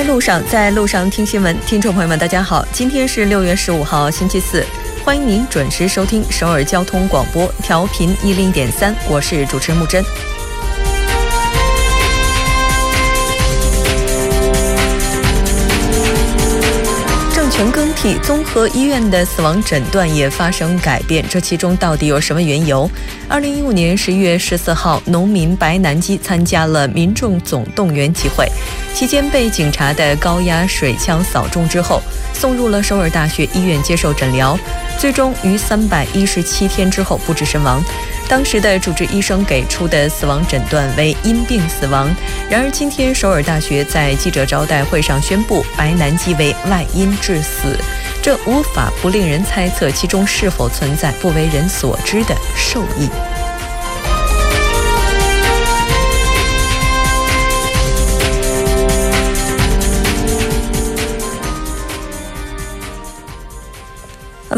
在路上，在路上听新闻。听众朋友们，大家好，今天是六月十五号，星期四，欢迎您准时收听首尔交通广播，调频一零点三，我是主持人木真。陈更替综合医院的死亡诊断也发生改变，这其中到底有什么缘由？二零一五年十一月十四号，农民白南基参加了民众总动员集会，期间被警察的高压水枪扫中之后，送入了首尔大学医院接受诊疗，最终于三百一十七天之后不治身亡。当时的主治医生给出的死亡诊断为因病死亡。然而，今天首尔大学在记者招待会上宣布，白南基为外因致死，这无法不令人猜测其中是否存在不为人所知的授意。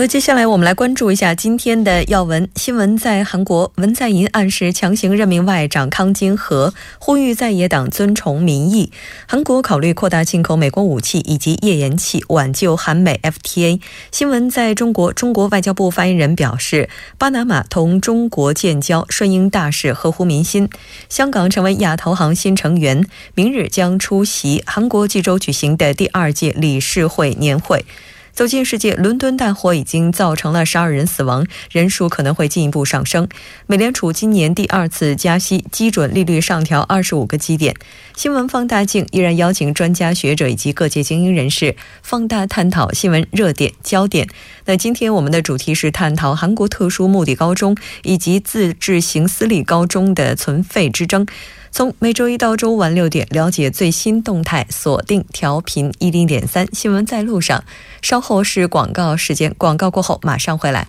那，接下来我们来关注一下今天的要闻新闻。在韩国，文在寅暗示强行任命外长康金和，呼吁在野党遵从民意。韩国考虑扩大进口美国武器以及页岩气，挽救韩美 FTA。新闻在中国，中国外交部发言人表示，巴拿马同中国建交，顺应大势，合乎民心。香港成为亚投行新成员，明日将出席韩国济州举行的第二届理事会年会。走进世界，伦敦大火已经造成了十二人死亡，人数可能会进一步上升。美联储今年第二次加息，基准利率上调二十五个基点。新闻放大镜依然邀请专家学者以及各界精英人士放大探讨新闻热点焦点。那今天我们的主题是探讨韩国特殊目的高中以及自治型私立高中的存废之争。从每周一到周五晚六点，了解最新动态，锁定调频一零点三新闻在路上。稍后是广告时间，广告过后马上回来。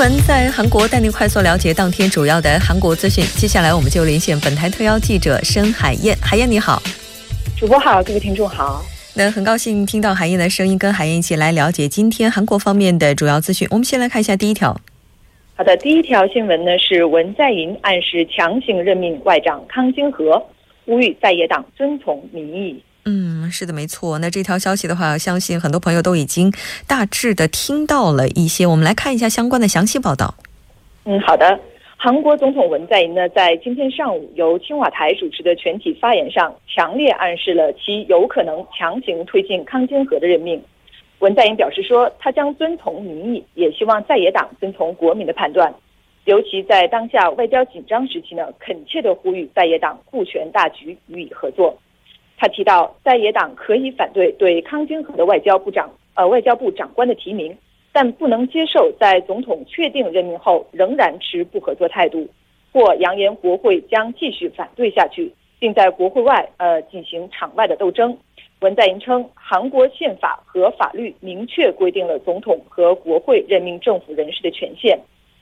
闻在韩国，带您快速了解当天主要的韩国资讯。接下来，我们就连线本台特邀记者申海燕。海燕，你好。主播好，各位听众好。那很高兴听到海燕的声音，跟海燕一起来了解今天韩国方面的主要资讯。我们先来看一下第一条。好的，第一条新闻呢是文在寅暗示强行任命外长康金和，呼吁在野党遵从民意。嗯，是的，没错。那这条消息的话，相信很多朋友都已经大致的听到了一些。我们来看一下相关的详细报道。嗯，好的。韩国总统文在寅呢，在今天上午由青瓦台主持的全体发言上，强烈暗示了其有可能强行推进康金和的任命。文在寅表示说，他将遵从民意，也希望在野党遵从国民的判断。尤其在当下外交紧张时期呢，恳切的呼吁在野党顾全大局，予以合作。他提到，在野党可以反对对康金和的外交部长呃外交部长官的提名。但不能接受在总统确定任命后仍然持不合作态度，或扬言国会将继续反对下去，并在国会外呃进行场外的斗争。文在寅称，韩国宪法和法律明确规定了总统和国会任命政府人士的权限。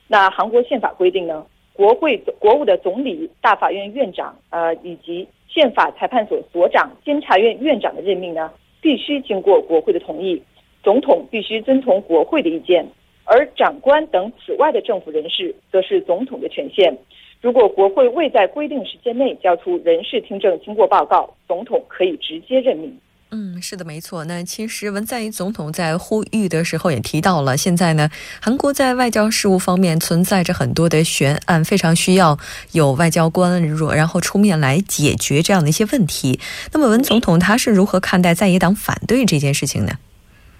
那韩国宪法规定呢，国会国务的总理、大法院院长呃以及宪法裁判所所长、监察院院长的任命呢，必须经过国会的同意。总统必须遵从国会的意见，而长官等此外的政府人士则是总统的权限。如果国会未在规定时间内交出人事听证经过报告，总统可以直接任命。嗯，是的，没错。那其实文在寅总统在呼吁的时候也提到了，现在呢，韩国在外交事务方面存在着很多的悬案，非常需要有外交官若，然后出面来解决这样的一些问题。那么文总统他是如何看待在野党反对这件事情呢？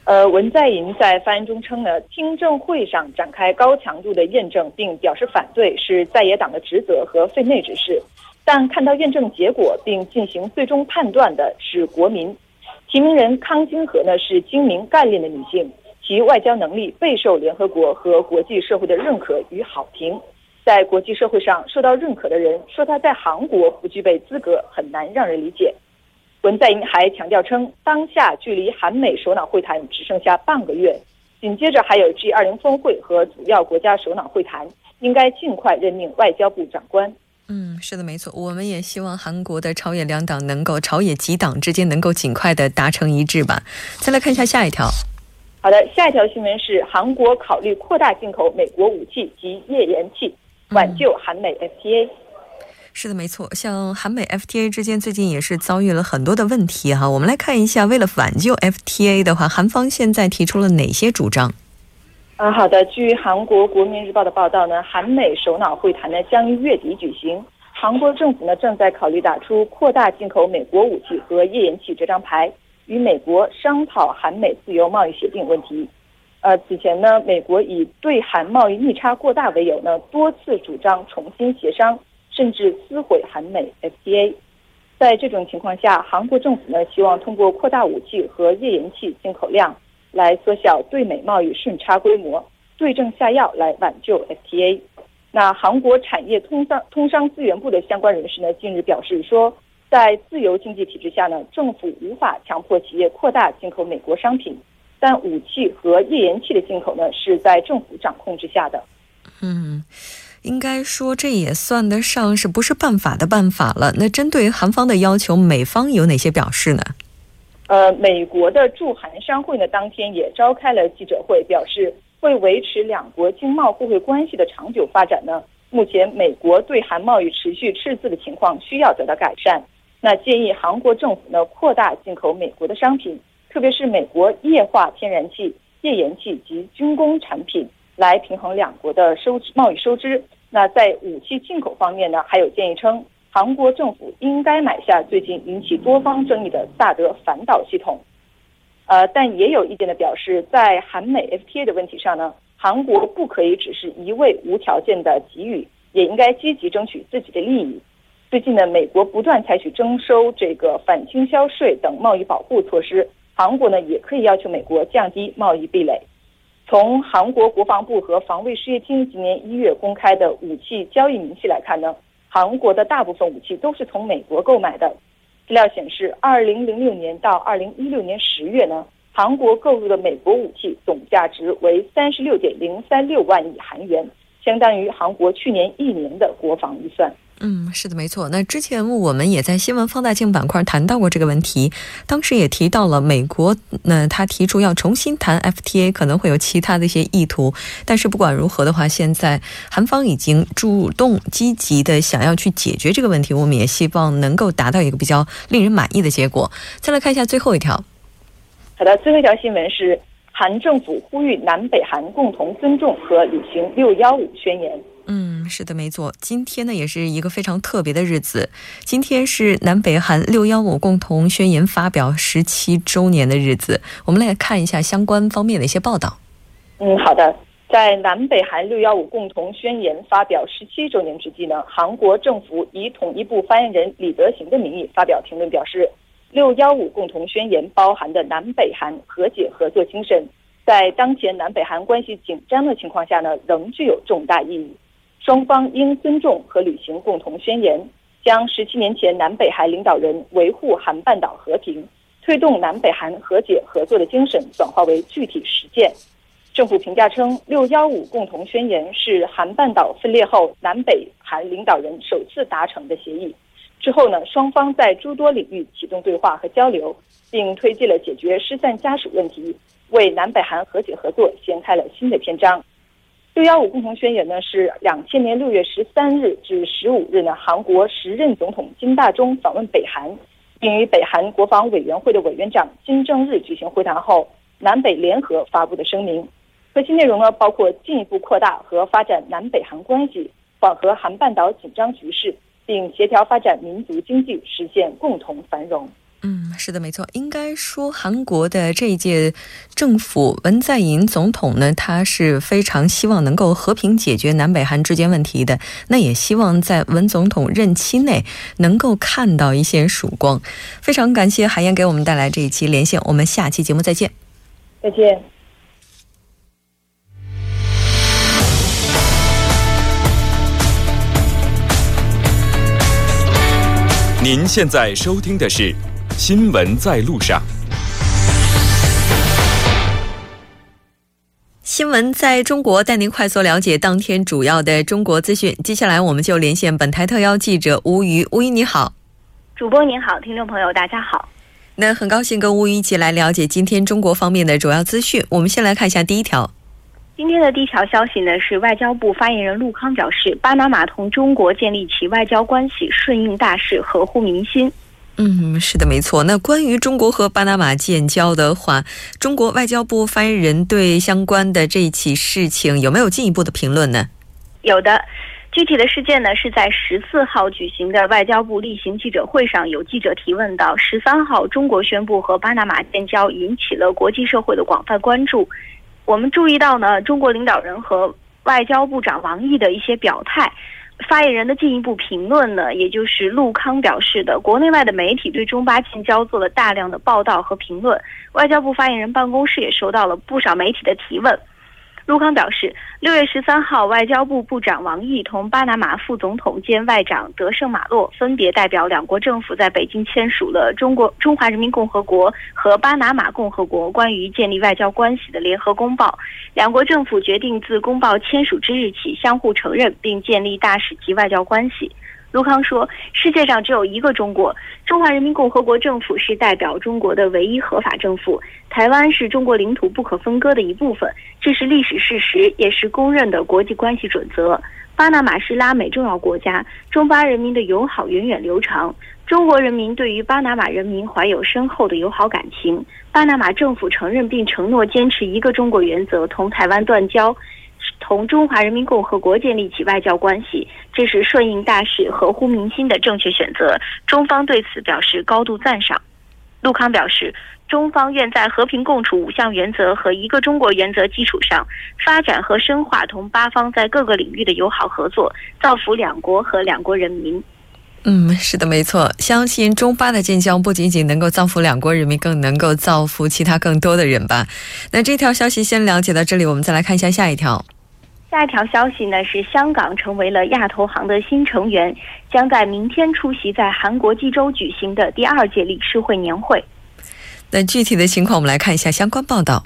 呃，文在寅在发言中称呢，听证会上展开高强度的验证并表示反对是在野党的职责和费内之事，但看到验证结果并进行最终判断的是国民。提名人康金和呢是精明干练的女性，其外交能力备受联合国和国际社会的认可与好评。在国际社会上受到认可的人说她在韩国不具备资格，很难让人理解。文在寅还强调称，当下距离韩美首脑会谈只剩下半个月，紧接着还有 G20 峰会和主要国家首脑会谈，应该尽快任命外交部长官。嗯，是的，没错。我们也希望韩国的朝野两党能够朝野几党之间能够尽快的达成一致吧。再来看一下下一条。好的，下一条新闻是韩国考虑扩大进口美国武器及页岩气。挽救韩美 FTA，是的，没错。像韩美 FTA 之间最近也是遭遇了很多的问题哈。我们来看一下，为了挽救 FTA 的话，韩方现在提出了哪些主张？啊，好的。据韩国国民日报的报道呢，韩美首脑会谈呢将于月底举行。韩国政府呢正在考虑打出扩大进口美国武器和页岩气这张牌，与美国商讨韩美自由贸易协定问题。呃，此前呢，美国以对韩贸易逆差过大为由呢，多次主张重新协商，甚至撕毁韩美 FTA。在这种情况下，韩国政府呢希望通过扩大武器和页岩气进口量，来缩小对美贸易顺差规模，对症下药来挽救 FTA。那韩国产业通商通商资源部的相关人士呢，近日表示说，在自由经济体制下呢，政府无法强迫企业扩大进口美国商品。但武器和页岩气的进口呢，是在政府掌控之下的。嗯，应该说这也算得上是不是办法的办法了。那针对韩方的要求，美方有哪些表示呢？呃，美国的驻韩商会呢，当天也召开了记者会，表示会维持两国经贸互惠关系的长久发展呢。目前美国对韩贸易持续赤字的情况需要得到改善。那建议韩国政府呢，扩大进口美国的商品。特别是美国液化天然气、页岩气及军工产品，来平衡两国的收贸易收支。那在武器进口方面呢，还有建议称，韩国政府应该买下最近引起多方争议的萨德反导系统。呃，但也有意见的表示，在韩美 FTA 的问题上呢，韩国不可以只是一味无条件的给予，也应该积极争取自己的利益。最近呢，美国不断采取征收这个反倾销税等贸易保护措施。韩国呢也可以要求美国降低贸易壁垒。从韩国国防部和防卫事业厅今年一月公开的武器交易明细来看呢，韩国的大部分武器都是从美国购买的。资料显示，二零零六年到二零一六年十月呢，韩国购入的美国武器总价值为三十六点零三六万亿韩元，相当于韩国去年一年的国防预算。嗯，是的，没错。那之前我们也在新闻放大镜板块谈到过这个问题，当时也提到了美国，那他提出要重新谈 FTA，可能会有其他的一些意图。但是不管如何的话，现在韩方已经主动积极的想要去解决这个问题，我们也希望能够达到一个比较令人满意的结果。再来看一下最后一条。好的，最后一条新闻是韩政府呼吁南北韩共同尊重和履行六幺五宣言。嗯，是的，没错。今天呢，也是一个非常特别的日子。今天是南北韩六幺五共同宣言发表十七周年的日子。我们来看一下相关方面的一些报道。嗯，好的。在南北韩六幺五共同宣言发表十七周年之际呢，韩国政府以统一部发言人李德行的名义发表评论，表示六幺五共同宣言包含的南北韩和解合作精神，在当前南北韩关系紧张的情况下呢，仍具有重大意义。双方应尊重和履行共同宣言，将十七年前南北韩领导人维护韩半岛和平、推动南北韩和解合作的精神转化为具体实践。政府评价称，六幺五共同宣言是韩半岛分裂后南北韩领导人首次达成的协议。之后呢，双方在诸多领域启动对话和交流，并推进了解决失散家属问题，为南北韩和解合作掀开了新的篇章。六幺五共同宣言呢，是两千年六月十三日至十五日呢，韩国时任总统金大中访问北韩，并与北韩国防委员会的委员长金正日举行会谈后，南北联合发布的声明。核心内容呢，包括进一步扩大和发展南北韩关系，缓和韩半岛紧张局势，并协调发展民族经济，实现共同繁荣。嗯，是的，没错。应该说，韩国的这一届政府文在寅总统呢，他是非常希望能够和平解决南北韩之间问题的。那也希望在文总统任期内能够看到一线曙光。非常感谢海燕给我们带来这一期连线，我们下期节目再见。再见。您现在收听的是。新闻在路上，新闻在中国带您快速了解当天主要的中国资讯。接下来，我们就连线本台特邀记者吴瑜。吴瑜你好，主播您好，听众朋友大家好。那很高兴跟吴瑜一起来了解今天中国方面的主要资讯。我们先来看一下第一条。今天的第一条消息呢，是外交部发言人陆康表示，巴拿马同中国建立起外交关系，顺应大势，合乎民心。嗯，是的，没错。那关于中国和巴拿马建交的话，中国外交部发言人对相关的这一起事情有没有进一步的评论呢？有的，具体的事件呢是在十四号举行的外交部例行记者会上，有记者提问到，十三号中国宣布和巴拿马建交，引起了国际社会的广泛关注。我们注意到呢，中国领导人和外交部长王毅的一些表态。发言人的进一步评论呢，也就是陆康表示的，国内外的媒体对中巴建交做了大量的报道和评论，外交部发言人办公室也收到了不少媒体的提问。陆康表示，六月十三号，外交部部长王毅同巴拿马副总统兼外长德圣马洛分别代表两国政府在北京签署了《中国中华人民共和国和巴拿马共和国关于建立外交关系的联合公报》，两国政府决定自公报签署之日起相互承认并建立大使级外交关系。卢康说：“世界上只有一个中国，中华人民共和国政府是代表中国的唯一合法政府。台湾是中国领土不可分割的一部分，这是历史事实，也是公认的国际关系准则。巴拿马是拉美重要国家，中巴人民的友好源远流长。中国人民对于巴拿马人民怀有深厚的友好感情。巴拿马政府承认并承诺坚持一个中国原则，同台湾断交。”同中华人民共和国建立起外交关系，这是顺应大势、合乎民心的正确选择。中方对此表示高度赞赏。陆康表示，中方愿在和平共处五项原则和一个中国原则基础上，发展和深化同巴方在各个领域的友好合作，造福两国和两国人民。嗯，是的，没错。相信中巴的建交不仅仅能够造福两国人民，更能够造福其他更多的人吧。那这条消息先了解到这里，我们再来看一下下一条。下一条消息呢是香港成为了亚投行的新成员，将在明天出席在韩国济州举行的第二届理事会年会。那具体的情况，我们来看一下相关报道。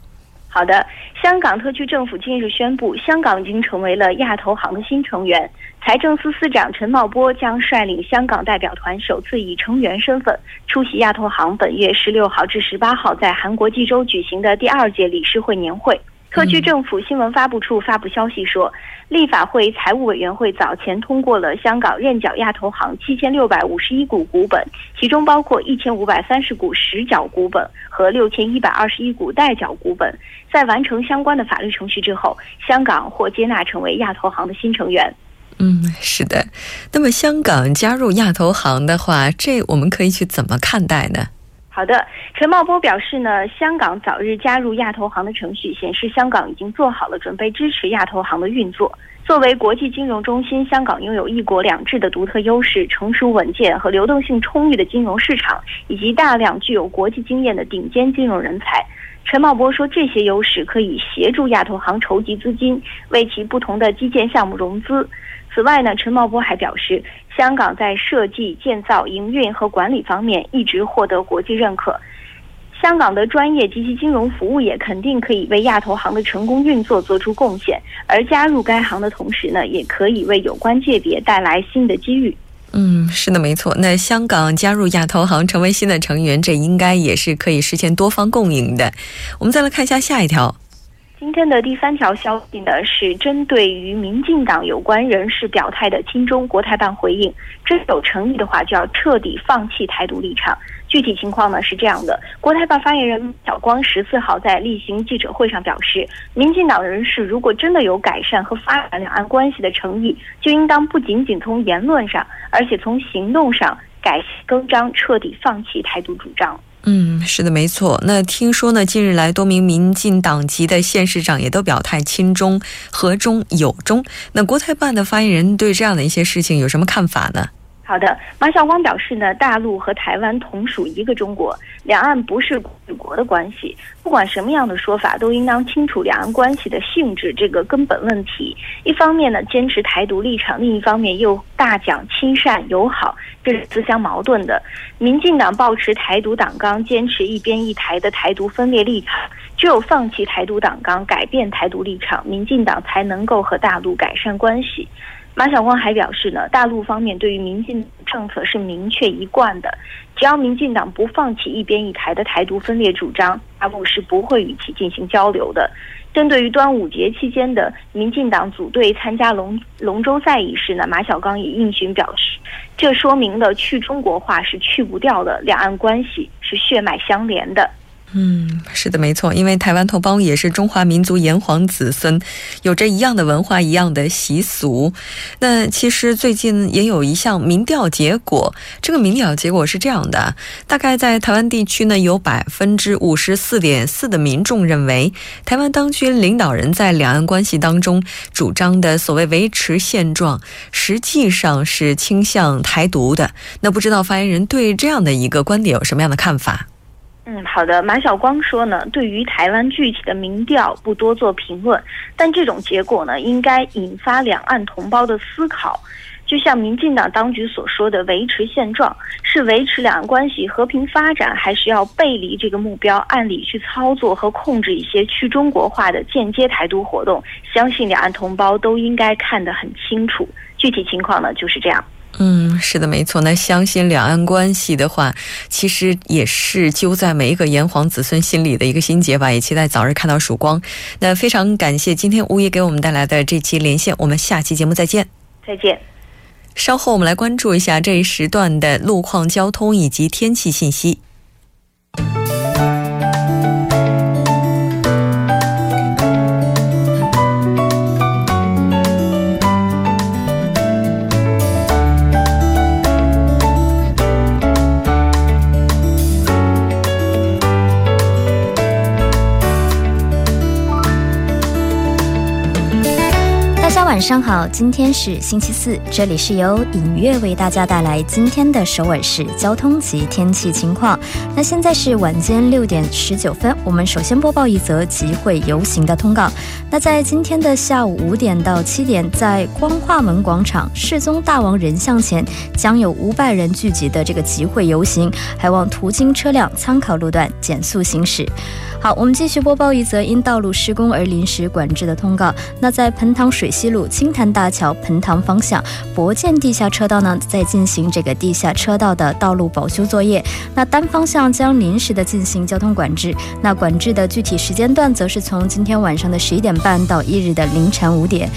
好的，香港特区政府近日宣布，香港已经成为了亚投行的新成员。财政司司长陈茂波将率领香港代表团首次以成员身份出席亚投行本月十六号至十八号在韩国济州举行的第二届理事会年会。特区政府新闻发布处发布消息说，立法会财务委员会早前通过了香港认缴亚投行七千六百五十一股股本，其中包括一千五百三十股实缴股本和六千一百二十一股代缴股本。在完成相关的法律程序之后，香港或接纳成为亚投行的新成员。嗯，是的。那么，香港加入亚投行的话，这我们可以去怎么看待呢？好的，陈茂波表示呢，香港早日加入亚投行的程序显示，香港已经做好了准备支持亚投行的运作。作为国际金融中心，香港拥有一国两制的独特优势，成熟稳健和流动性充裕的金融市场，以及大量具有国际经验的顶尖金融人才。陈茂波说，这些优势可以协助亚投行筹集资金，为其不同的基建项目融资。此外呢，陈茂波还表示，香港在设计、建造、营运和管理方面一直获得国际认可。香港的专业及其金融服务业肯定可以为亚投行的成功运作做出贡献，而加入该行的同时呢，也可以为有关界别带来新的机遇。嗯，是的，没错。那香港加入亚投行成为新的成员，这应该也是可以实现多方共赢的。我们再来看一下下一条。今天的第三条消息呢，是针对于民进党有关人士表态的亲中国台办回应，真有诚意的话，就要彻底放弃台独立场。具体情况呢是这样的，国台办发言人小光十四号在例行记者会上表示，民进党人士如果真的有改善和发展两岸关系的诚意，就应当不仅仅从言论上，而且从行动上。改更张，彻底放弃台独主张。嗯，是的，没错。那听说呢，近日来多名民进党籍的县市长也都表态亲中、和中、友中。那国台办的发言人对这样的一些事情有什么看法呢？好的，马晓光表示呢，大陆和台湾同属一个中国，两岸不是与国的关系。不管什么样的说法，都应当清楚两岸关系的性质这个根本问题。一方面呢，坚持台独立场；另一方面又大讲亲善友好，这是自相矛盾的。民进党保持台独党纲，坚持一边一台的台独分裂立场，只有放弃台独党纲，改变台独立场，民进党才能够和大陆改善关系。马晓光还表示呢，大陆方面对于民进政策是明确一贯的，只要民进党不放弃一边一台的台独分裂主张，大陆是不会与其进行交流的。针对于端午节期间的民进党组队参加龙龙舟赛一事呢，马晓光也应询表示，这说明了去中国化是去不掉的，两岸关系是血脉相连的。嗯，是的，没错，因为台湾同胞也是中华民族炎黄子孙，有着一样的文化、一样的习俗。那其实最近也有一项民调结果，这个民调结果是这样的：大概在台湾地区呢，有百分之五十四点四的民众认为，台湾当局领导人在两岸关系当中主张的所谓维持现状，实际上是倾向台独的。那不知道发言人对这样的一个观点有什么样的看法？嗯，好的。马晓光说呢，对于台湾具体的民调不多做评论，但这种结果呢，应该引发两岸同胞的思考。就像民进党当局所说的，维持现状是维持两岸关系和平发展，还是要背离这个目标，按理去操作和控制一些去中国化的间接台独活动？相信两岸同胞都应该看得很清楚。具体情况呢，就是这样。嗯，是的，没错。那相信两岸关系的话，其实也是揪在每一个炎黄子孙心里的一个心结吧。也期待早日看到曙光。那非常感谢今天吴爷给我们带来的这期连线，我们下期节目再见。再见。稍后我们来关注一下这一时段的路况、交通以及天气信息。晚上好，今天是星期四，这里是由影月为大家带来今天的首尔市交通及天气情况。那现在是晚间六点十九分，我们首先播报一则集会游行的通告。那在今天的下午五点到七点，在光化门广场世宗大王人像前，将有五百人聚集的这个集会游行，还望途经车辆参考路段减速行驶。好，我们继续播报一则因道路施工而临时管制的通告。那在盆塘水西路青潭大桥盆塘方向博建地下车道呢，在进行这个地下车道的道路保修作业。那单方向将临时的进行交通管制。那管制的具体时间段，则是从今天晚上的十一点半到翌日的凌晨五点。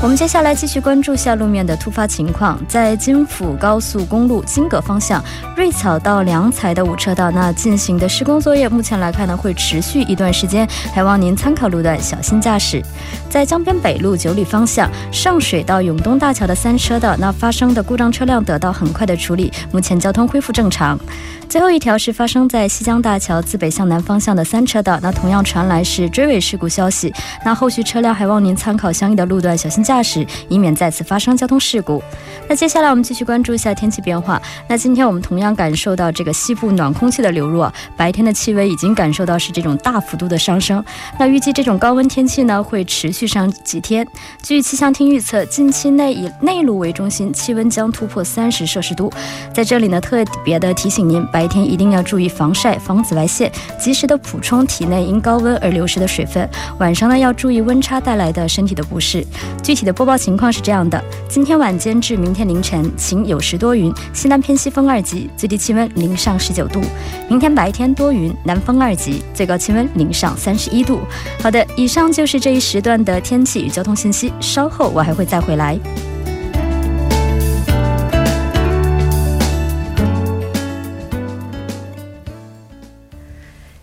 我们接下来继续关注下路面的突发情况，在京釜高速公路金阁方向瑞草到良才的五车道，那进行的施工作业，目前来看呢会持续一段时间，还望您参考路段小心驾驶。在江边北路九里方向上水到永东大桥的三车道，那发生的故障车辆得到很快的处理，目前交通恢复正常。最后一条是发生在西江大桥自北向南方向的三车道，那同样传来是追尾事故消息，那后续车辆还望您参考相应的路段小心驾驶，以免再次发生交通事故。那接下来我们继续关注一下天气变化。那今天我们同样感受到这个西部暖空气的流入，白天的气温已经感受到是这种大幅度的上升。那预计这种高温天气呢会持续上几天。据气象厅预测，近期内以内陆为中心，气温将突破三十摄氏度。在这里呢，特别的提醒您。白天一定要注意防晒、防紫外线，及时的补充体内因高温而流失的水分。晚上呢，要注意温差带来的身体的不适。具体的播报情况是这样的：今天晚间至明天凌晨晴有时多云，西南偏西风二级，最低气温零上十九度。明天白天多云，南风二级，最高气温零上三十一度。好的，以上就是这一时段的天气与交通信息。稍后我还会再回来。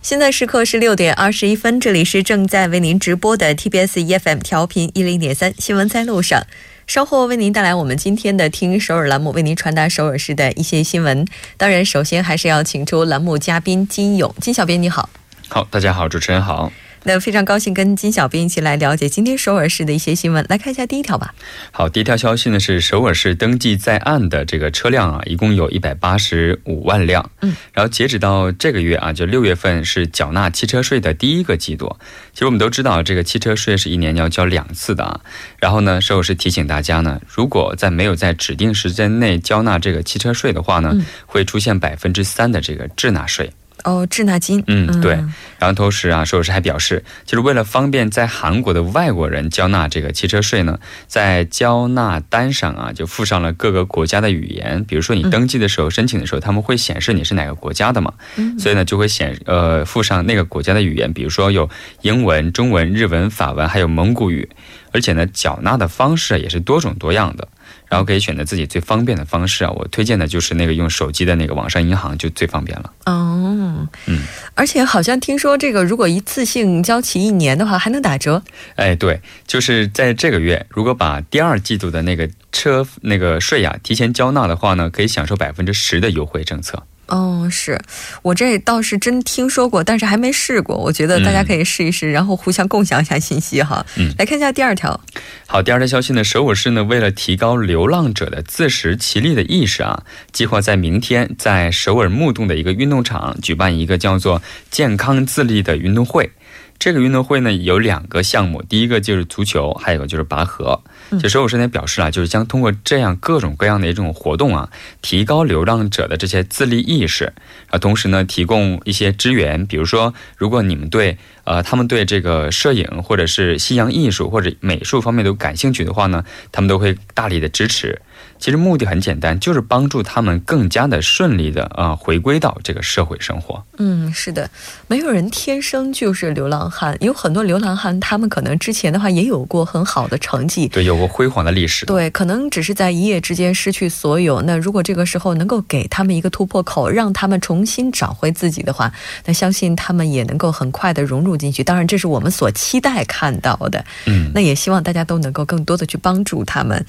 现在时刻是六点二十一分，这里是正在为您直播的 TBS EFM 调频一零点三新闻在路上。稍后为您带来我们今天的“听首尔”栏目，为您传达首尔市的一些新闻。当然，首先还是要请出栏目嘉宾金勇，金小编你好。好，大家好，主持人好。那非常高兴跟金小编一起来了解今天首尔市的一些新闻。来看一下第一条吧。好，第一条消息呢是首尔市登记在案的这个车辆啊，一共有一百八十五万辆。嗯，然后截止到这个月啊，就六月份是缴纳汽车税的第一个季度。其实我们都知道，这个汽车税是一年要交两次的啊。然后呢，首尔市提醒大家呢，如果在没有在指定时间内交纳这个汽车税的话呢，会出现百分之三的这个滞纳税。哦，滞纳金。嗯，对。然后同时啊，税务师还表示，就是为了方便在韩国的外国人交纳这个汽车税呢，在交纳单上啊，就附上了各个国家的语言。比如说你登记的时候、申请的时候，他们会显示你是哪个国家的嘛？嗯。所以呢，就会显呃附上那个国家的语言，比如说有英文、中文、日文、法文，还有蒙古语。而且呢，缴纳的方式也是多种多样的。然后可以选择自己最方便的方式啊，我推荐的就是那个用手机的那个网上银行就最方便了。哦，嗯，而且好像听说这个如果一次性交齐一年的话还能打折。哎，对，就是在这个月，如果把第二季度的那个车那个税呀提前交纳的话呢，可以享受百分之十的优惠政策。哦，是我这倒是真听说过，但是还没试过。我觉得大家可以试一试，然后互相共享一下信息哈。嗯，来看一下第二条。好，第二条消息呢，首尔市呢为了提高流浪者的自食其力的意识啊，计划在明天在首尔木洞的一个运动场举办一个叫做“健康自立”的运动会。这个运动会呢有两个项目，第一个就是足球，还有就是拔河。就首尔市呢表示啊，就是将通过这样各种各样的一种活动啊，提高流浪者的这些自立意识啊，同时呢提供一些支援，比如说如果你们对呃他们对这个摄影或者是西洋艺术或者美术方面都感兴趣的话呢，他们都会大力的支持。其实目的很简单，就是帮助他们更加的顺利的啊回归到这个社会生活。嗯，是的，没有人天生就是流浪汉，有很多流浪汉，他们可能之前的话也有过很好的成绩，对，有过辉煌的历史。对，可能只是在一夜之间失去所有。那如果这个时候能够给他们一个突破口，让他们重新找回自己的话，那相信他们也能够很快的融入进去。当然，这是我们所期待看到的。嗯，那也希望大家都能够更多的去帮助他们。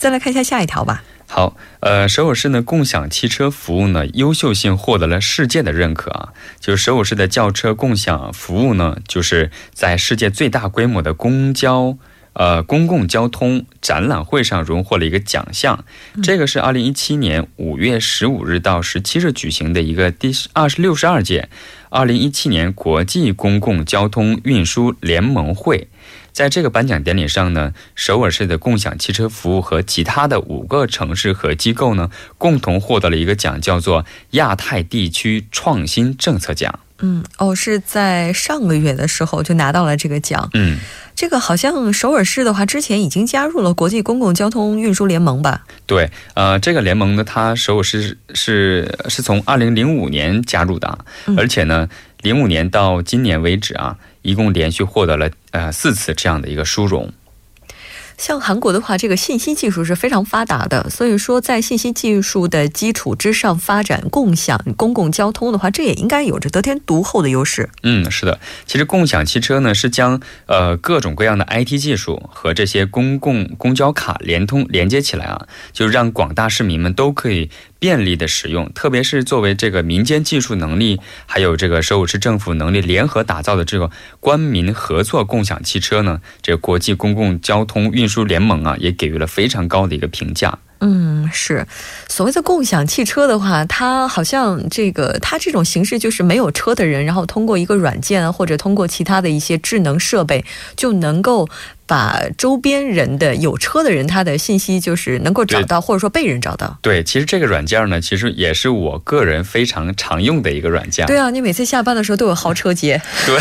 再来看一下下一条吧。好，呃，首尔市呢共享汽车服务呢优秀性获得了世界的认可啊。就是首尔市的轿车共享服务呢，就是在世界最大规模的公交呃公共交通展览会上荣获了一个奖项。这个是二零一七年五月十五日到十七日举行的一个第二十六十二届二零一七年国际公共交通运输联盟会。在这个颁奖典礼上呢，首尔市的共享汽车服务和其他的五个城市和机构呢，共同获得了一个奖，叫做亚太地区创新政策奖。嗯，哦，是在上个月的时候就拿到了这个奖。嗯，这个好像首尔市的话，之前已经加入了国际公共交通运输联盟吧？对，呃，这个联盟呢，它首尔市是是从二零零五年加入的，而且呢，零五年到今年为止啊。一共连续获得了呃四次这样的一个殊荣。像韩国的话，这个信息技术是非常发达的，所以说在信息技术的基础之上发展共享公共交通的话，这也应该有着得天独厚的优势。嗯，是的，其实共享汽车呢是将呃各种各样的 IT 技术和这些公共公交卡连通连接起来啊，就让广大市民们都可以。便利的使用，特别是作为这个民间技术能力，还有这个首尔市政府能力联合打造的这个官民合作共享汽车呢，这个国际公共交通运输联盟啊，也给予了非常高的一个评价。嗯，是，所谓的共享汽车的话，它好像这个它这种形式就是没有车的人，然后通过一个软件或者通过其他的一些智能设备就能够。把周边人的有车的人他的信息就是能够找到，或者说被人找到。对，其实这个软件呢，其实也是我个人非常常用的一个软件。对啊，你每次下班的时候都有豪车接。对，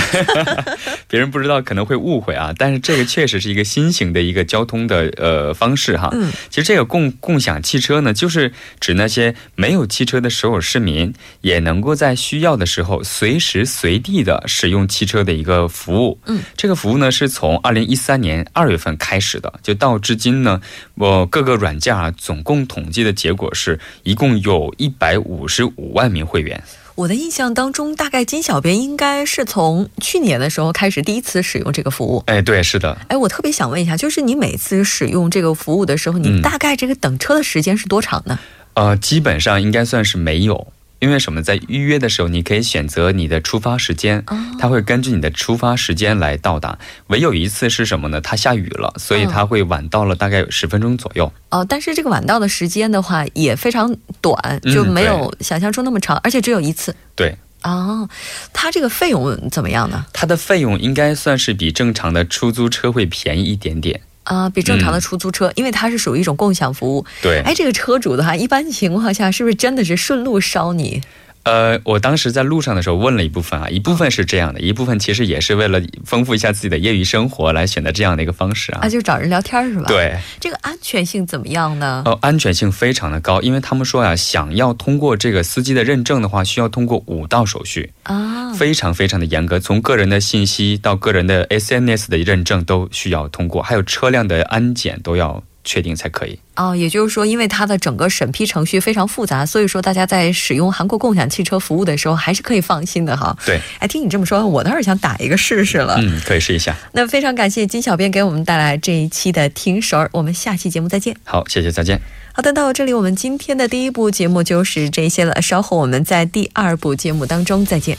别人不知道可能会误会啊，但是这个确实是一个新型的一个交通的呃方式哈。嗯，其实这个共共享汽车呢，就是指那些没有汽车的所有市民也能够在需要的时候随时随地的使用汽车的一个服务。嗯，这个服务呢是从二零一三年。二月份开始的，就到至今呢，我各个软件啊，总共统计的结果是一共有一百五十五万名会员。我的印象当中，大概金小编应该是从去年的时候开始第一次使用这个服务。哎，对，是的。哎，我特别想问一下，就是你每次使用这个服务的时候，你大概这个等车的时间是多长呢？呃，基本上应该算是没有。因为什么？在预约的时候，你可以选择你的出发时间，它会根据你的出发时间来到达。唯有一次是什么呢？它下雨了，所以它会晚到了大概有十分钟左右。哦，但是这个晚到的时间的话也非常短，就没有想象中那么长，而且只有一次。对。哦，它这个费用怎么样呢？它的费用应该算是比正常的出租车会便宜一点点。啊，比正常的出租车，因为它是属于一种共享服务。对，哎，这个车主的话，一般情况下是不是真的是顺路捎你？呃，我当时在路上的时候问了一部分啊，一部分是这样的，一部分其实也是为了丰富一下自己的业余生活来选择这样的一个方式啊。啊，就找人聊天是吧？对，这个安全性怎么样呢？哦，安全性非常的高，因为他们说呀，想要通过这个司机的认证的话，需要通过五道手续啊，非常非常的严格，从个人的信息到个人的 SNS 的认证都需要通过，还有车辆的安检都要。确定才可以哦，也就是说，因为它的整个审批程序非常复杂，所以说大家在使用韩国共享汽车服务的时候，还是可以放心的哈。对，哎，听你这么说，我倒是想打一个试试了。嗯，可以试一下。那非常感谢金小编给我们带来这一期的听熟儿，我们下期节目再见。好，谢谢，再见。好的，到这里我们今天的第一部节目就是这些了，稍后我们在第二部节目当中再见。